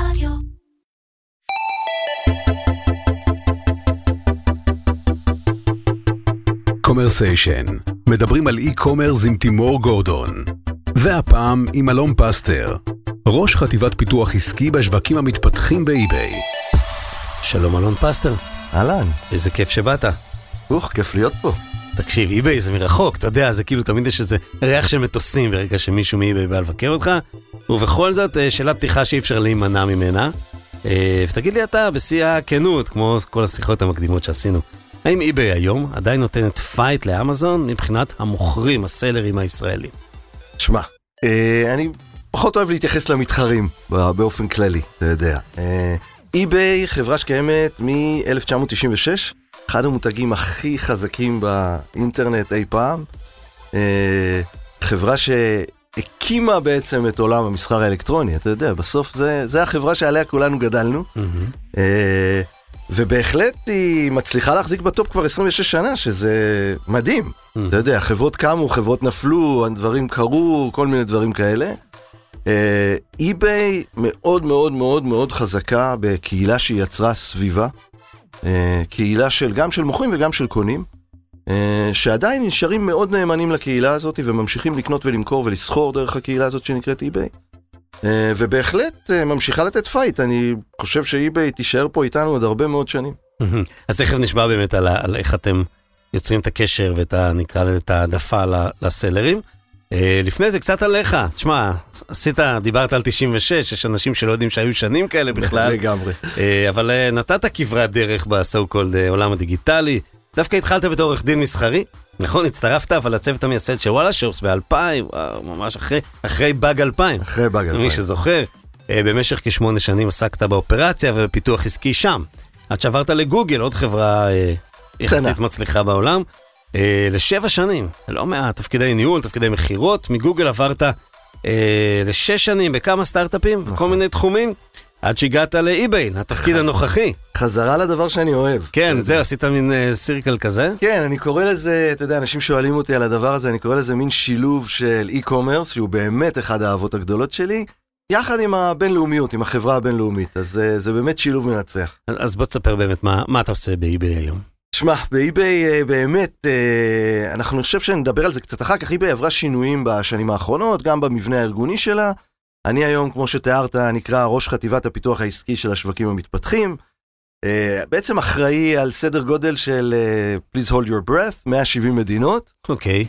רדיו. קומרסיישן, מדברים על e-commerce עם תימור גורדון. והפעם עם אלון פסטר, ראש חטיבת פיתוח עסקי בשווקים המתפתחים באי-ביי. שלום אלון פסטר, אהלן, איזה כיף שבאת. אוח, כיף להיות פה. תקשיב, אי-ביי זה מרחוק, אתה יודע, זה כאילו תמיד יש איזה ריח של מטוסים ברגע שמישהו מאי-ביי בא לבקר אותך, ובכל זאת, אה, שאלת פתיחה שאי אפשר להימנע ממנה. אה, ותגיד לי אתה, בשיא הכנות, כמו כל השיחות המקדימות שעשינו, האם אי-ביי היום עדיין נותנת fight לאמזון מבחינת המוכרים, הסלרים הישראלים? שמע, אה, אני פחות אוהב להתייחס למתחרים בא- באופן כללי, אתה יודע. אי-ביי, חברה שקיימת מ-1996, אחד המותגים הכי חזקים באינטרנט אי פעם. אה, חברה שהקימה בעצם את עולם המסחר האלקטרוני, אתה יודע, בסוף זה, זה החברה שעליה כולנו גדלנו. אה, ובהחלט היא מצליחה להחזיק בטופ כבר 26 שנה, שזה מדהים. אתה יודע, חברות קמו, חברות נפלו, דברים קרו, כל מיני דברים כאלה. אה, אי-ביי מאוד מאוד מאוד מאוד חזקה בקהילה שהיא יצרה סביבה. אה, קהילה של, גם של מוכרים וגם של קונים, אה, שעדיין נשארים מאוד נאמנים לקהילה הזאת וממשיכים לקנות ולמכור ולסחור דרך הקהילה הזאת שנקראת אי-ביי. אה, ובהחלט ממשיכה לתת fight, אני חושב שאי-ביי תישאר פה איתנו עוד הרבה מאוד שנים. אז תכף נשמע באמת על, על איך אתם יוצרים את הקשר ואת. נקרא לזה את העדפה ל- לסלרים. אה, לפני זה קצת עליך, תשמע, עשית, דיברת על 96, יש אנשים שלא יודעים שהיו שנים כאלה בכלל, לגמרי. אה, אבל אה, נתת כברת דרך ב so called עולם הדיגיטלי, דווקא התחלת בתור עורך דין מסחרי, נכון, הצטרפת אבל לצוות המייסד של וואלה שופס ב-2000, ממש אחרי, אחרי באג 2000. אחרי באג מי 2000. שזוכר, אה, במשך כשמונה שנים עסקת באופרציה ובפיתוח עסקי שם. עד שעברת לגוגל, עוד חברה יחסית מצליחה בעולם. אה, לשבע שנים, לא מעט, תפקידי ניהול, תפקידי מכירות, מגוגל עברת אה, לשש שנים בכמה סטארט-אפים, בכל מיני תחומים, עד שהגעת לאי-ביי, לתפקיד הנוכחי. חזרה לדבר שאני אוהב. כן, זהו, עשית מין אה, circle כזה. כן, אני קורא לזה, אתה יודע, אנשים שואלים אותי על הדבר הזה, אני קורא לזה מין שילוב של e-commerce, שהוא באמת אחד האהבות הגדולות שלי, יחד עם הבינלאומיות, עם החברה הבינלאומית, אז אה, זה באמת שילוב מנצח. אז- בוא תספר באמת מה, מה אתה עושה באי-ביי היום. שמע, באי-ביי אה, באמת, אה, אנחנו חושב שנדבר על זה קצת אחר כך, אי-ביי עברה שינויים בשנים האחרונות, גם במבנה הארגוני שלה. אני היום, כמו שתיארת, נקרא ראש חטיבת הפיתוח העסקי של השווקים המתפתחים. אה, בעצם אחראי על סדר גודל של Please hold your breath, 170 מדינות. אוקיי,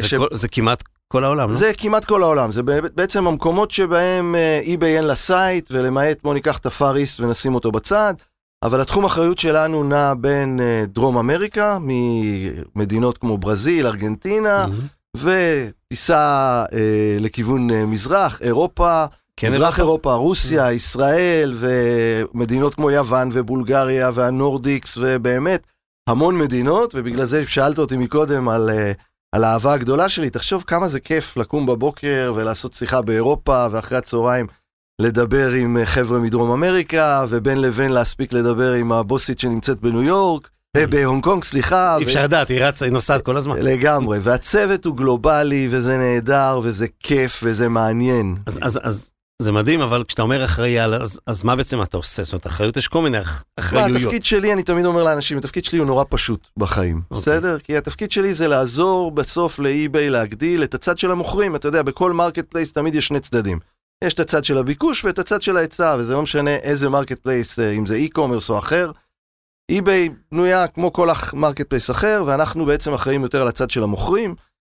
זה, ש- כל, זה כמעט כל העולם, לא? זה כמעט כל העולם, זה בעצם- המקומות שבהם אי-ביי אין לה site, ולמעט בוא ניקח את ה Far East ונשים אותו בצד, אבל התחום אחריות שלנו נע בין אה, דרום אמריקה, ממדינות כמו ברזיל, ארגנטינה. וטיסה אה, לכיוון אה, מזרח, אירופה, כן, מזרח אירופה? רוסיה, ישראל, ומדינות כמו יוון ובולגריה והנורדיקס, ובאמת המון מדינות, ובגלל זה שאלת אותי מקודם על, על האהבה הגדולה שלי. תחשוב כמה זה כיף לקום בבוקר ולעשות שיחה באירופה, ואחרי הצהריים לדבר עם אה, חבר'ה מדרום אמריקה, ובין לבין להספיק לדבר עם הבוסית שנמצאת בניו יורק, אה, בהונג קונג, סליחה. אי אפשר לדעת, היא רצה, היא נוסעת כל הזמן. לגמרי, והצוות הוא גלובלי, וזה נהדר, וזה כיף, וזה מעניין. אז, אז, אז זה מדהים, אבל כשאתה אומר אחראי על, אז, אז מה בעצם אתה עושה? זאת אומרת, אחריות, יש כל מיני מה, אחריויות. התפקיד שלי, אני תמיד אומר לאנשים, התפקיד שלי הוא נורא פשוט בחיים, אוקיי. בסדר? כי התפקיד שלי זה לעזור בסוף לאי-ביי להגדיל את הצד של המוכרים. אתה יודע, בכל marketplace תמיד יש שני צדדים. יש את הצד של הביקוש ואת הצד של ההיצע, וזה לא משנה איזה marketplace, אה, אם זה e-commerce או אחר. אי-ביי בנויה כמו כל marketplace אחר, ואנחנו בעצם אחראים יותר על הצד של המוכרים.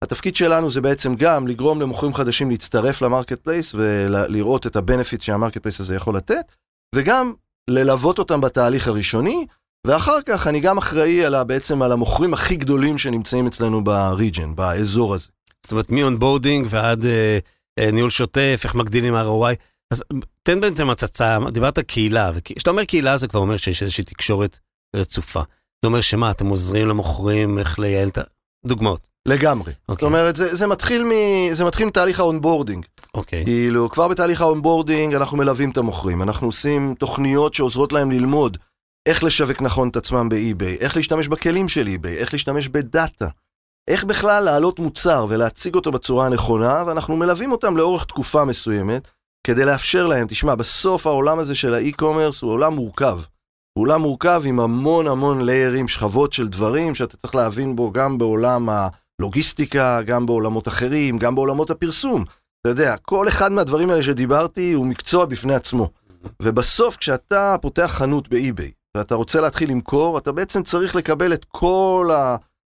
התפקיד שלנו זה בעצם גם לגרום למוכרים חדשים להצטרף ל marketplace ולראות את ה benefit שה marketplace הזה יכול לתת, וגם ללוות אותם בתהליך הראשוני, ואחר כך אני גם אחראי על, בעצם על המוכרים הכי גדולים שנמצאים אצלנו ב region, באזור הזה. זאת אומרת, מ onboarding ועד אה, ניהול שוטף, איך מגדילים ROI. אז תן בעצם הצצה, דיברת קהילה, וכשאתה אומר קהילה זה כבר אומר שיש איזושהי תקשורת רצופה. זה אומר שמה, אתם עוזרים למוכרים איך לייעל את ה... דוגמאות. לגמרי. זאת אוקיי. אומרת, זה, זה, מתחיל מ, זה מתחיל מתהליך ה onboarding. אוקיי. כאילו, כבר בתהליך ה onboarding אנחנו מלווים את המוכרים, אנחנו עושים תוכניות שעוזרות להם ללמוד איך לשווק נכון את עצמם ב eBay, איך להשתמש בכלים של eBay, איך להשתמש ב data, איך בכלל להעלות מוצר ולהציג אותו בצורה הנכונה, ואנחנו מלווים אותם לאורך תקופה מסוימת, כדי לאפשר להם, תשמע, בסוף העולם הזה של ה e-commerce הוא עולם מורכב. הוא עולם מורכב עם המון המון ליירים, שכבות של דברים שאתה צריך להבין בו גם בעולם הלוגיסטיקה, גם בעולמות אחרים, גם בעולמות הפרסום. אתה יודע, כל אחד מהדברים האלה שדיברתי הוא מקצוע בפני עצמו. ובסוף כשאתה פותח חנות ב eBay, ואתה רוצה להתחיל למכור, אתה בעצם צריך לקבל את כל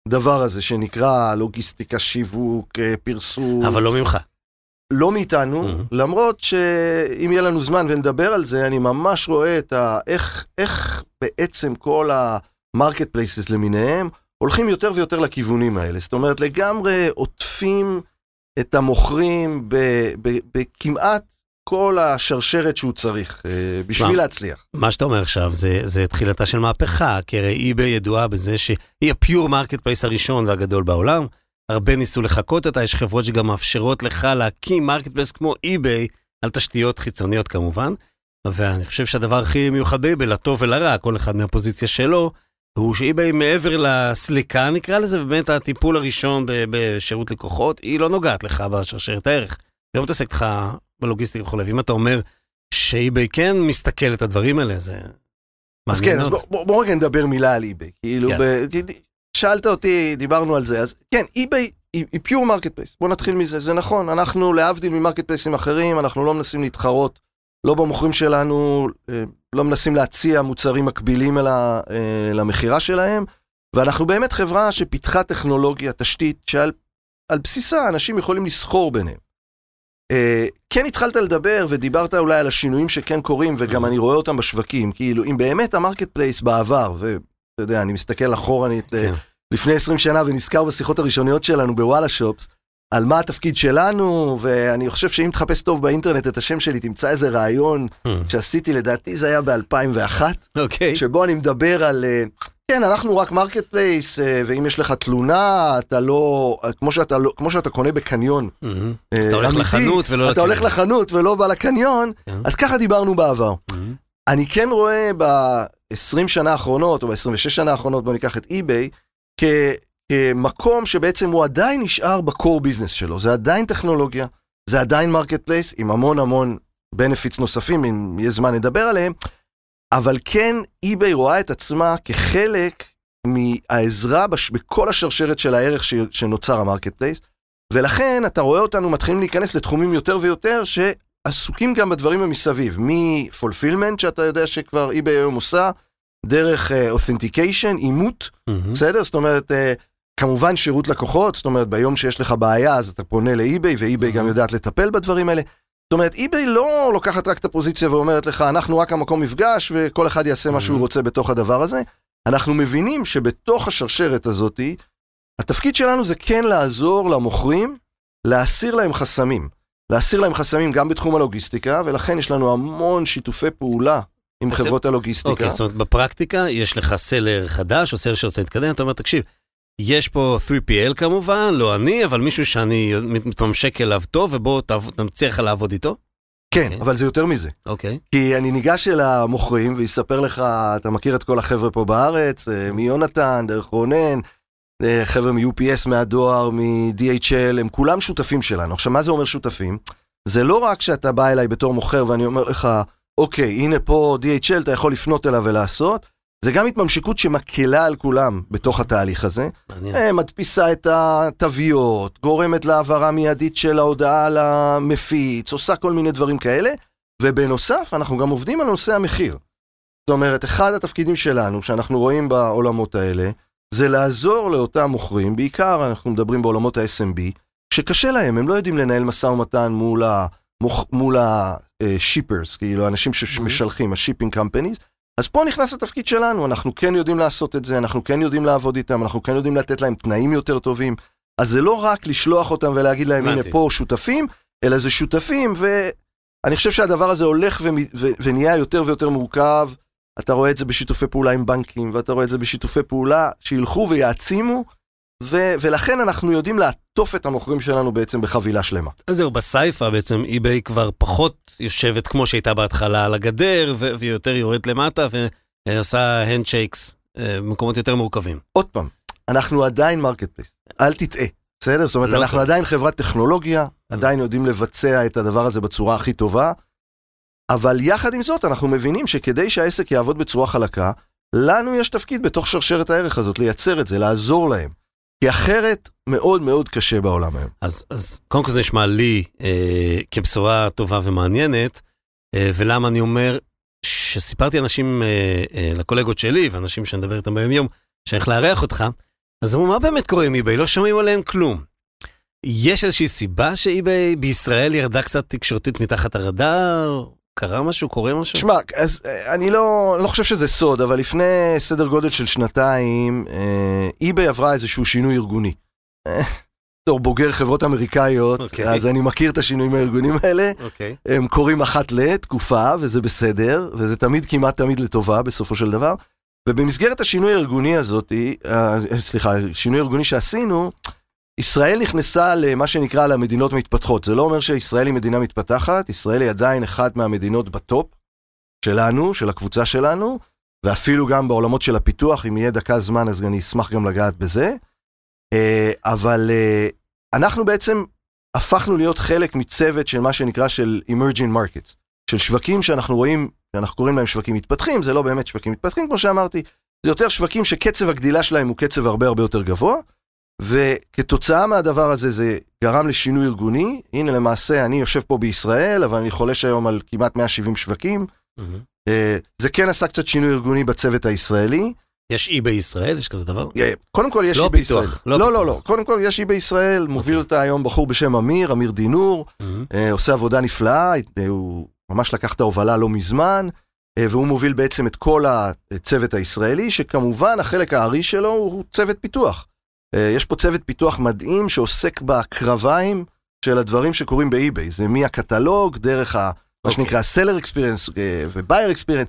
הדבר הזה שנקרא לוגיסטיקה, שיווק, אה, פרסום. אבל לא ממך. לא מאיתנו, mm-hmm. למרות שאם יהיה לנו זמן ונדבר על זה, אני ממש רואה את ה... איך, איך בעצם כל ה marketplaces למיניהם הולכים יותר ויותר לכיוונים האלה. זאת אומרת, לגמרי עוטפים את המוכרים בכמעט כל השרשרת שהוא צריך אה, בשביל מה, להצליח. מה שאתה אומר עכשיו זה, זה תחילתה של מהפכה, כי הרי eBay ידועה בזה שהיא ה pure marketplace הראשון והגדול בעולם. הרבה ניסו לחקות אותה, יש חברות שגם מאפשרות לך להקים marketplace כמו eBay על תשתיות חיצוניות כמובן. ואני חושב שהדבר הכי מיוחד ב-eBay, לטוב ולרע, כל אחד מהפוזיציה שלו, הוא ש eBay מעבר לסליקה נקרא לזה, ובאמת הטיפול הראשון בשירות לקוחות, היא לא נוגעת לך בשרשרת הערך. לא מתעסקת לך בלוגיסטיקה וכו', ואם אתה אומר ש eBay כן מסתכל את הדברים האלה, זה... אז כן, אז בוא, בוא, בוא רגע נדבר מילה על eBay. כאילו, ב... שאלת אותי, דיברנו על זה, אז כן, eBay היא pure marketplace, בוא נתחיל מזה, זה נכון, אנחנו להבדיל מ marketplaceים אחרים, אנחנו לא מנסים להתחרות, לא במוכרים שלנו, אה, לא מנסים להציע מוצרים מקבילים אל אה, למכירה שלהם, ואנחנו באמת חברה שפיתחה טכנולוגיה, תשתית, שעל בסיסה אנשים יכולים לסחור ביניהם. Uh, כן התחלת לדבר ודיברת אולי על השינויים שכן קורים וגם mm-hmm. אני רואה אותם בשווקים, כאילו אם באמת ה marketplace בעבר, ואתה יודע, אני מסתכל אחורנית כן. uh, לפני 20 שנה ונזכר בשיחות הראשוניות שלנו בוואלה שופס, על מה התפקיד שלנו, ואני חושב שאם תחפש טוב באינטרנט את השם שלי, תמצא איזה ריאיון mm. שעשיתי, לדעתי זה היה ב-2001, okay. אוקיי. שבו אני מדבר על... Uh, כן, אנחנו רק marketplace, אה, ואם יש לך תלונה, אתה לא, כמו שאתה, לא, כמו שאתה קונה בקניון. Mm-hmm. אז אתה הולך לחנות ולא... אתה הולך לחנות ולא בא לקניון, כן. אז ככה דיברנו בעבר. Mm-hmm. אני כן רואה ב-20 שנה האחרונות, או ב-26 שנה האחרונות, בוא ניקח את eBay, כמקום שבעצם הוא עדיין נשאר ב core business שלו. זה עדיין טכנולוגיה, זה עדיין marketplace, עם המון המון benefits נוספים, אם יהיה זמן נדבר עליהם, אבל כן, eBay רואה את עצמה כחלק מהעזרה בש... בכל השרשרת של הערך ש... שנוצר ה marketplace, ולכן אתה רואה אותנו מתחילים להיכנס לתחומים יותר ויותר שעסוקים גם בדברים המסביב, מפולפילמנט, שאתה יודע שכבר eBay היום עושה, דרך אותנטיקיישן, uh, אימות, mm-hmm. בסדר? זאת אומרת, uh, כמובן שירות לקוחות, זאת אומרת, ביום שיש לך בעיה אז אתה פונה לאי-ביי, ואי-ביי mm-hmm. גם יודעת לטפל בדברים האלה. זאת אומרת, eBay לא לוקחת רק את הפוזיציה ואומרת לך, אנחנו רק המקום מפגש וכל אחד יעשה מה שהוא mm-hmm. רוצה בתוך הדבר הזה. אנחנו מבינים שבתוך השרשרת הזאתי, התפקיד שלנו זה כן לעזור למוכרים להסיר להם חסמים. להסיר להם חסמים גם בתחום הלוגיסטיקה, ולכן יש לנו המון שיתופי פעולה עם חברות הלוגיסטיקה. אוקיי, זאת אומרת, בפרקטיקה יש לך סלר חדש או סלר שרוצה להתקדם, אתה אומר, תקשיב, יש פה 3PL כמובן, לא אני, אבל מישהו שאני מתממשק אליו טוב, ובוא נמציא לך לעבוד איתו? כן, okay. אוקיי. אבל זה יותר מזה. אוקיי. Okay. כי אני ניגש אל המוכרים ויספר לך, אתה מכיר את כל החבר'ה פה בארץ, אה, מיונתן, דרך רונן, אה, חבר'ה מ-UPS מהדואר, מ-DHL, הם כולם שותפים שלנו. עכשיו, מה זה אומר שותפים? זה לא רק שאתה בא אליי בתור מוכר ואני אומר לך, אוקיי, הנה פה DHL, אתה יכול לפנות אליו ולעשות, זה גם התממשקות שמקלה על כולם בתוך התהליך הזה. מעניין. אה, מדפיסה את התוויות, גורמת להעברה מיידית של ההודעה למפיץ, עושה כל מיני דברים כאלה, ובנוסף, אנחנו גם עובדים על נושא המחיר. זאת אומרת, אחד התפקידים שלנו, שאנחנו רואים בעולמות האלה, זה לעזור לאותם מוכרים, בעיקר אנחנו מדברים בעולמות ה-SMB, שקשה להם, הם לא יודעים לנהל משא ומתן מול ה-shippers, אה, כאילו, אנשים שמשלחים, ה-shipping companies, אז פה נכנס התפקיד שלנו, אנחנו כן יודעים לעשות את זה, אנחנו כן יודעים לעבוד איתם, אנחנו כן יודעים לתת להם תנאים יותר טובים. אז זה לא רק לשלוח אותם ולהגיד להם, הנה פה שותפים, אלא זה שותפים, ואני חושב שהדבר הזה הולך ו... ו... ונהיה יותר ויותר מורכב. אתה רואה את זה בשיתופי פעולה עם בנקים, ואתה רואה את זה בשיתופי פעולה שילכו ויעצימו ו- ולכן אנחנו יודעים לעטוף את המוכרים שלנו בעצם בחבילה שלמה. אז זהו, בסיפא בעצם eBay כבר פחות יושבת כמו שהייתה בהתחלה על הגדר, ו- ויותר יורדת למטה ועושה handshakes במקומות יותר מורכבים. עוד פעם, אנחנו עדיין marketplace, אל תטעה. בסדר? זאת אומרת, לא אנחנו טוב. עדיין חברת טכנולוגיה, עדיין יודעים לבצע את הדבר הזה בצורה הכי טובה, אבל יחד עם זאת, אנחנו מבינים שכדי שהעסק יעבוד בצורה חלקה, לנו יש תפקיד בתוך שרשרת הערך הזאת, לייצר את זה, לעזור להם. כי אחרת, מאוד מאוד קשה בעולם היום. אז, אז קודם כל זה נשמע לי אה, כבשורה טובה ומעניינת, אה, ולמה אני אומר שסיפרתי אנשים, אה, אה, לקולגות שלי ואנשים שאני מדבר איתם ביום יום, שאני הולך לארח אותך, אז אמרו, מה באמת קורה עם eBay? לא שומעים עליהם כלום. יש איזושהי סיבה שאי-ביי בישראל ירדה קצת תקשורתית מתחת הרדאר? קרה משהו? קורה משהו? שמע, אז אה, אני לא, לא חושב שזה סוד, אבל לפני סדר גודל של שנתיים, אה, eBay עברה איזשהו שינוי ארגוני. אה, בתור בוגר חברות אמריקאיות, אוקיי. אז אני מכיר את השינויים הארגוניים האלה. אוקיי. הם קורים אחת לתקופה, וזה בסדר, וזה תמיד, כמעט תמיד לטובה בסופו של דבר. ובמסגרת השינוי הארגוני הזאת, אה, סליחה, השינוי הארגוני שעשינו, ישראל נכנסה למה שנקרא למדינות מתפתחות. זה לא אומר שישראל היא מדינה מתפתחת, ישראל היא עדיין אחת מהמדינות בטופ שלנו, של הקבוצה שלנו, ואפילו גם בעולמות של הפיתוח, אם יהיה דקה זמן אז אני אשמח גם לגעת בזה. אה, אבל אה, אנחנו בעצם הפכנו להיות חלק מצוות של מה שנקרא של emerging markets, של שווקים שאנחנו רואים, שאנחנו קוראים להם שווקים מתפתחים, זה לא באמת שווקים מתפתחים כמו שאמרתי, זה יותר שווקים שקצב הגדילה שלהם הוא קצב הרבה הרבה יותר גבוה, וכתוצאה מהדבר הזה זה גרם לשינוי ארגוני, הנה למעשה אני יושב פה בישראל, אבל אני חולש היום על כמעט 170 שווקים. אה, זה כן עשה קצת שינוי ארגוני בצוות הישראלי, יש אי בישראל? יש כזה דבר? אה, קודם כל יש לא אי בישראל. לא לא. לא, לא, קודם כל יש אי בישראל, מוביל אותה היום בחור בשם אמיר, אמיר דינור. אה, עושה עבודה נפלאה, אה, הוא ממש לקח את ההובלה לא מזמן, אה, והוא מוביל בעצם את כל הצוות הישראלי, שכמובן החלק הארי שלו הוא צוות פיתוח. אה, יש פה צוות פיתוח מדהים שעוסק בקרביים של הדברים שקורים ב eBay, זה מהקטלוג, דרך ה... מה אוקיי. שנקרא seller experience ו buyer experience.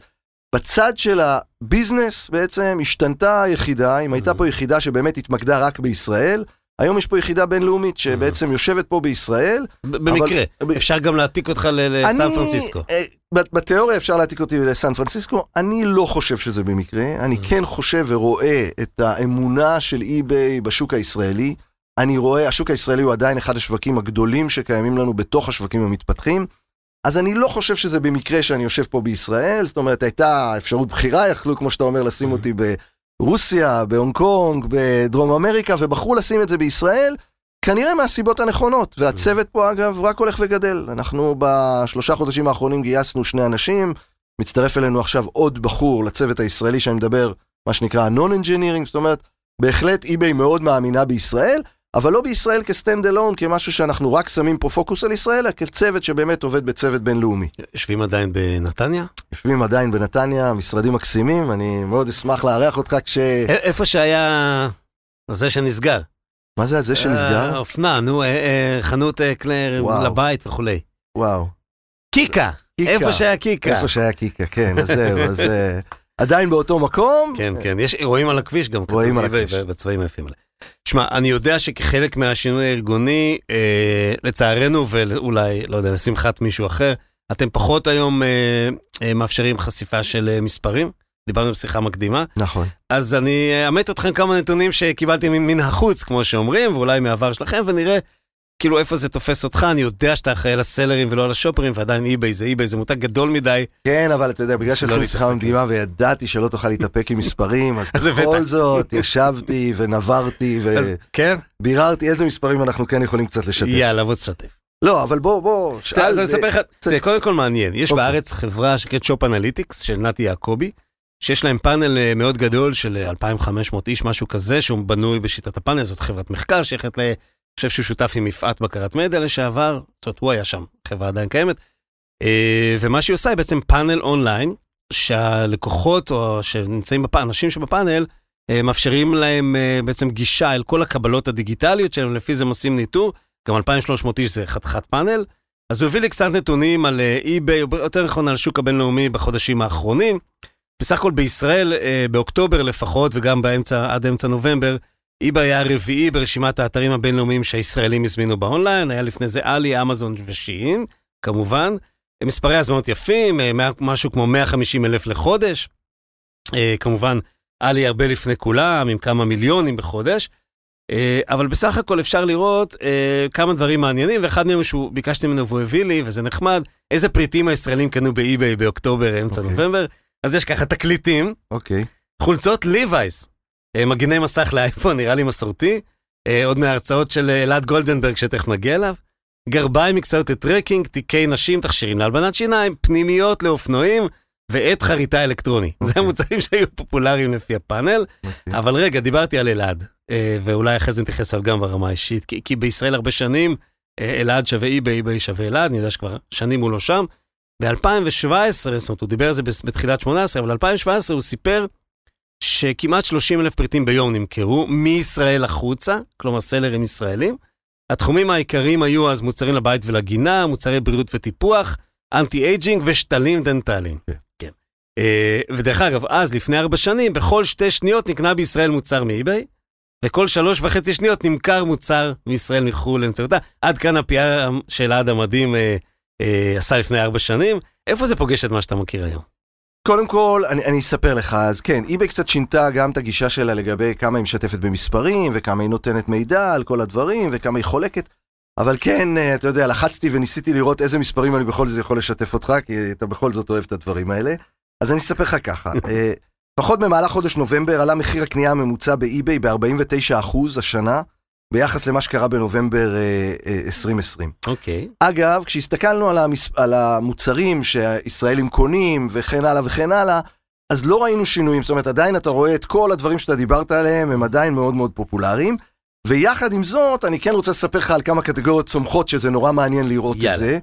בצד של ה business בעצם השתנתה היחידה, אם הייתה Mhm. פה יחידה שבאמת התמקדה רק בישראל, היום יש פה יחידה בינלאומית שבעצם יושבת פה בישראל, ב- במקרה, אבל- אפשר גם להעתיק אותך לסן אני- פרנסיסקו. אה, ב- בתיאוריה אפשר להעתיק אותי לסן פרנסיסקו, אני לא חושב שזה במקרה, אני Mm. כן חושב ורואה את האמונה של אי-ביי בשוק הישראלי. אני רואה, השוק הישראלי הוא עדיין אחד השווקים הגדולים שקיימים לנו בתוך השווקים המתפתחים. אז אני לא חושב שזה במקרה שאני יושב פה בישראל, זאת אומרת, הייתה אפשרות בחירה, יכלו, כמו שאתה אומר, לשים אותי ברוסיה, בהונג קונג, בדרום אמריקה, ובחרו לשים את זה בישראל, כנראה מהסיבות הנכונות. והצוות פה, אגב, רק הולך וגדל. אנחנו בשלושה חודשים האחרונים גייסנו שני אנשים, מצטרף אלינו עכשיו עוד בחור לצוות הישראלי שאני מדבר, מה שנקרא non-engineering, זאת אומרת, בהחלט eBay מאוד מאמינה בישראל, אבל לא בישראל כ stand alone, כמשהו שאנחנו רק שמים פה פוקוס על ישראל, אלא כצוות שבאמת עובד בצוות בינלאומי. יושבים עדיין בנתניה? יושבים עדיין בנתניה, משרדים מקסימים, אני מאוד אשמח לארח אותך כש... איפה שהיה זה שנסגר. מה זה הזה אה, שנסגר? אופנה, נו, אה, אה, חנות אה, וואו. לבית וכולי. וואו. קיקה. איפה שהיה קיקה. איפה שהיה קיקה, כן, אז זהו, אז אה, עדיין באותו מקום. כן, כן, יש, רואים על הכביש גם. רואים על הכביש. בצבעים היפים האלה. שמע, אני יודע שכחלק מהשינוי הארגוני, אה, לצערנו, ואולי, לא יודע, לשמחת מישהו אחר, אתם פחות היום אה, אה, מאפשרים חשיפה של אה, מספרים. דיברנו בשיחה מקדימה. נכון. אז אני אאמת אתכם כמה נתונים שקיבלתי מן החוץ, כמו שאומרים, ואולי מהעבר שלכם, ונראה כאילו איפה זה תופס אותך. אני יודע שאתה אחראי על הסלרים ולא על השופרים, ועדיין אי-ביי זה אי-ביי, זה מותג גדול מדי. כן, אבל אתה יודע, בגלל לא שעשינו להתעסק שיחה עם מקדימה וידעתי שלא תוכל להתאפק עם מספרים, אז בכל. זאת ישבתי ונברתי אז כן? וביררתי איזה מספרים אנחנו כן יכולים קצת לשתף. יאללה, בוא תשתף. לא, אבל בוא, בוא, אתה- אז אני זה- אספר לך, תראה, קודם כל מעניין, יש אוקיי. בארץ חברה שנקראת Shop Analytics של נתי יעקבי, שיש להם פאנל אה, מאוד גדול של אה, 2,500 איש, משהו כזה, שהוא בנוי בשיטת הפאנל, זאת חברת מחקר שייכת חושב שהוא שותף עם יפעת בקרת מדיה לשעבר, זאת אומרת, הוא היה שם, חברה עדיין קיימת. אה, ומה שהיא עושה היא בעצם פאנל אונליין, שהלקוחות או שנמצאים בפאנל, אנשים שבפאנל, אה, מאפשרים להם אה, בעצם גישה אל כל הקבלות הדיגיטליות שלהם, לפי זה הם עושים ניטור, גם 2,300 איש זה חתיכת פאנל. אז הוא הביא לי קצת נתונים על eBay, יותר נכון על השוק הבינלאומי בחודשים האחרונים. בסך הכל בישראל, באוקטובר לפחות, וגם באמצע, עד אמצע נובמבר, eBay היה הרביעי ברשימת האתרים הבינלאומיים שהישראלים הזמינו באונליין, היה לפני זה Ali, Amazon ו Shein, כמובן. מספרי הזמנות יפים, אה, משהו כמו 150 אלף לחודש. אה, כמובן, Ali הרבה לפני כולם, עם כמה מיליונים בחודש. אה, אבל בסך הכל אפשר לראות כמה דברים מעניינים, ואחד מהם שהוא, ביקשתי ממנו והוא הביא לי, וזה נחמד, איזה פריטים הישראלים קנו ב eBay באוקטובר, אמצע okay. אוקיי. נובמבר. אז יש ככה תקליטים, אוקיי. חולצות Levi's, אה, מגיני מסך לאייפון, נראה לי מסורתי, אה, עוד מההרצאות של אה, אלעד גולדנברג, שתכף נגיע אליו. גרביים מקצועיות ל trekking, תיקי נשים, תכשירים להלבנת שיניים, פנימיות לאופנועים, ועט חריטה אלקטרוני. זה אוקיי. המוצרים שהיו פופולריים לפי הפאנל. אוקיי. אבל רגע, דיברתי על אלעד, ואולי אחרי זה נתייחס אליו גם ברמה האישית, כי, כי בישראל הרבה שנים, אלעד שווה eBay, eBay שווה אלעד, אני יודע שכבר שנים הוא לא שם. ב-2017, זאת אומרת, הוא דיבר על זה בתחילת 18, אבל ב-2017 הוא סיפר שכמעט 30 אלף פריטים ביום נמכרו מישראל החוצה, כלומר סלרים ישראלים. התחומים העיקריים היו אז מוצרים לבית ולגינה, מוצרי בריאות וטיפוח, anti aging ושתלים דנטליים. כן. כן. אה, ודרך אגב, אז, לפני ארבע שנים, בכל שתי שניות נקנה בישראל מוצר מ eBay, וכל שלוש וחצי שניות נמכר מוצר מישראל מחו"ל לאמצעותה. עד כאן הפיאר שאלעד המדהים אה, אה, עשה לפני ארבע שנים. איפה זה פוגש את מה שאתה מכיר היום? קודם כל, אני, אני אספר לך, אז כן, eBay קצת שינתה גם את הגישה שלה לגבי כמה היא משתפת במספרים, וכמה היא נותנת מידע על כל הדברים, וכמה היא חולקת. אבל כן, אה, אתה יודע, לחצתי וניסיתי לראות איזה מספרים אני בכל זאת יכול לשתף אותך, כי אתה בכל זאת אוהב את הדברים האלה. אז אני אספר לך ככה, אה, לפחות במהלך חודש נובמבר עלה מחיר הקנייה הממוצע באי-ביי ב-49% השנה, ביחס למה שקרה בנובמבר אה, אה, 2020. אוקיי. אגב, כשהסתכלנו על, המס... על המוצרים שהישראלים קונים וכן הלאה וכן הלאה, אז לא ראינו שינויים. זאת אומרת, עדיין אתה רואה את כל הדברים שאתה דיברת עליהם, הם עדיין מאוד מאוד פופולריים. ויחד עם זאת, אני כן רוצה לספר לך על כמה קטגוריות צומחות, שזה נורא מעניין לראות יאללה. את זה.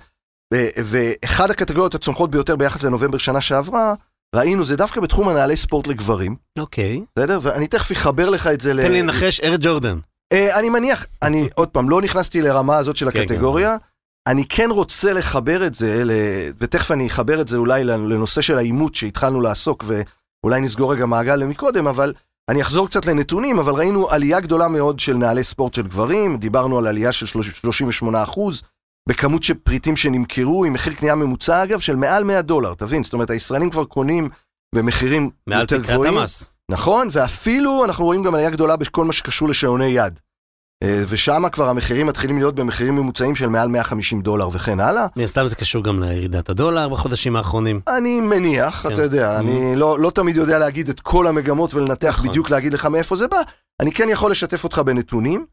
ואחד הקטגוריות הצומחות ביותר ביחס לנובמבר שנה שעברה, ראינו, זה דווקא בתחום הנעלי ספורט לגברים, אוקיי. בסדר? ואני תכף אחבר לך את זה ל... תן לי לנחש, אר ג'ורדן. אה, אני מניח, אני עוד פעם, לא נכנסתי לרמה הזאת של כן, הקטגוריה. אני כן רוצה לחבר את זה. ותכף אני אחבר את זה אולי לנושא של העימות שהתחלנו לעסוק, ואולי נסגור רגע מעגל מקודם, אבל אני אחזור קצת לנתונים, אבל ראינו עלייה גדולה מאוד של נעלי ספורט של גברים, דיברנו על עלייה של 38 אחוז, בכמות של פריטים שנמכרו, עם מחיר קנייה ממוצע אגב של מעל 100 דולר, תבין? זאת אומרת, הישראלים כבר קונים במחירים מעל יותר תקרת גבוהים. המס. נכון, ואפילו אנחנו רואים גם עלייה גדולה בכל מה שקשור לשעוני יד. אה, ושם כבר המחירים מתחילים להיות במחירים ממוצעים של מעל 150 דולר וכן הלאה. מן הסתם זה קשור גם לירידת הדולר בחודשים האחרונים. אני מניח, כן. אתה יודע, אני לא, לא תמיד יודע להגיד את כל המגמות ולנתח נכון. בדיוק להגיד לך מאיפה זה בא. אני כן יכול לשתף אותך בנתונים.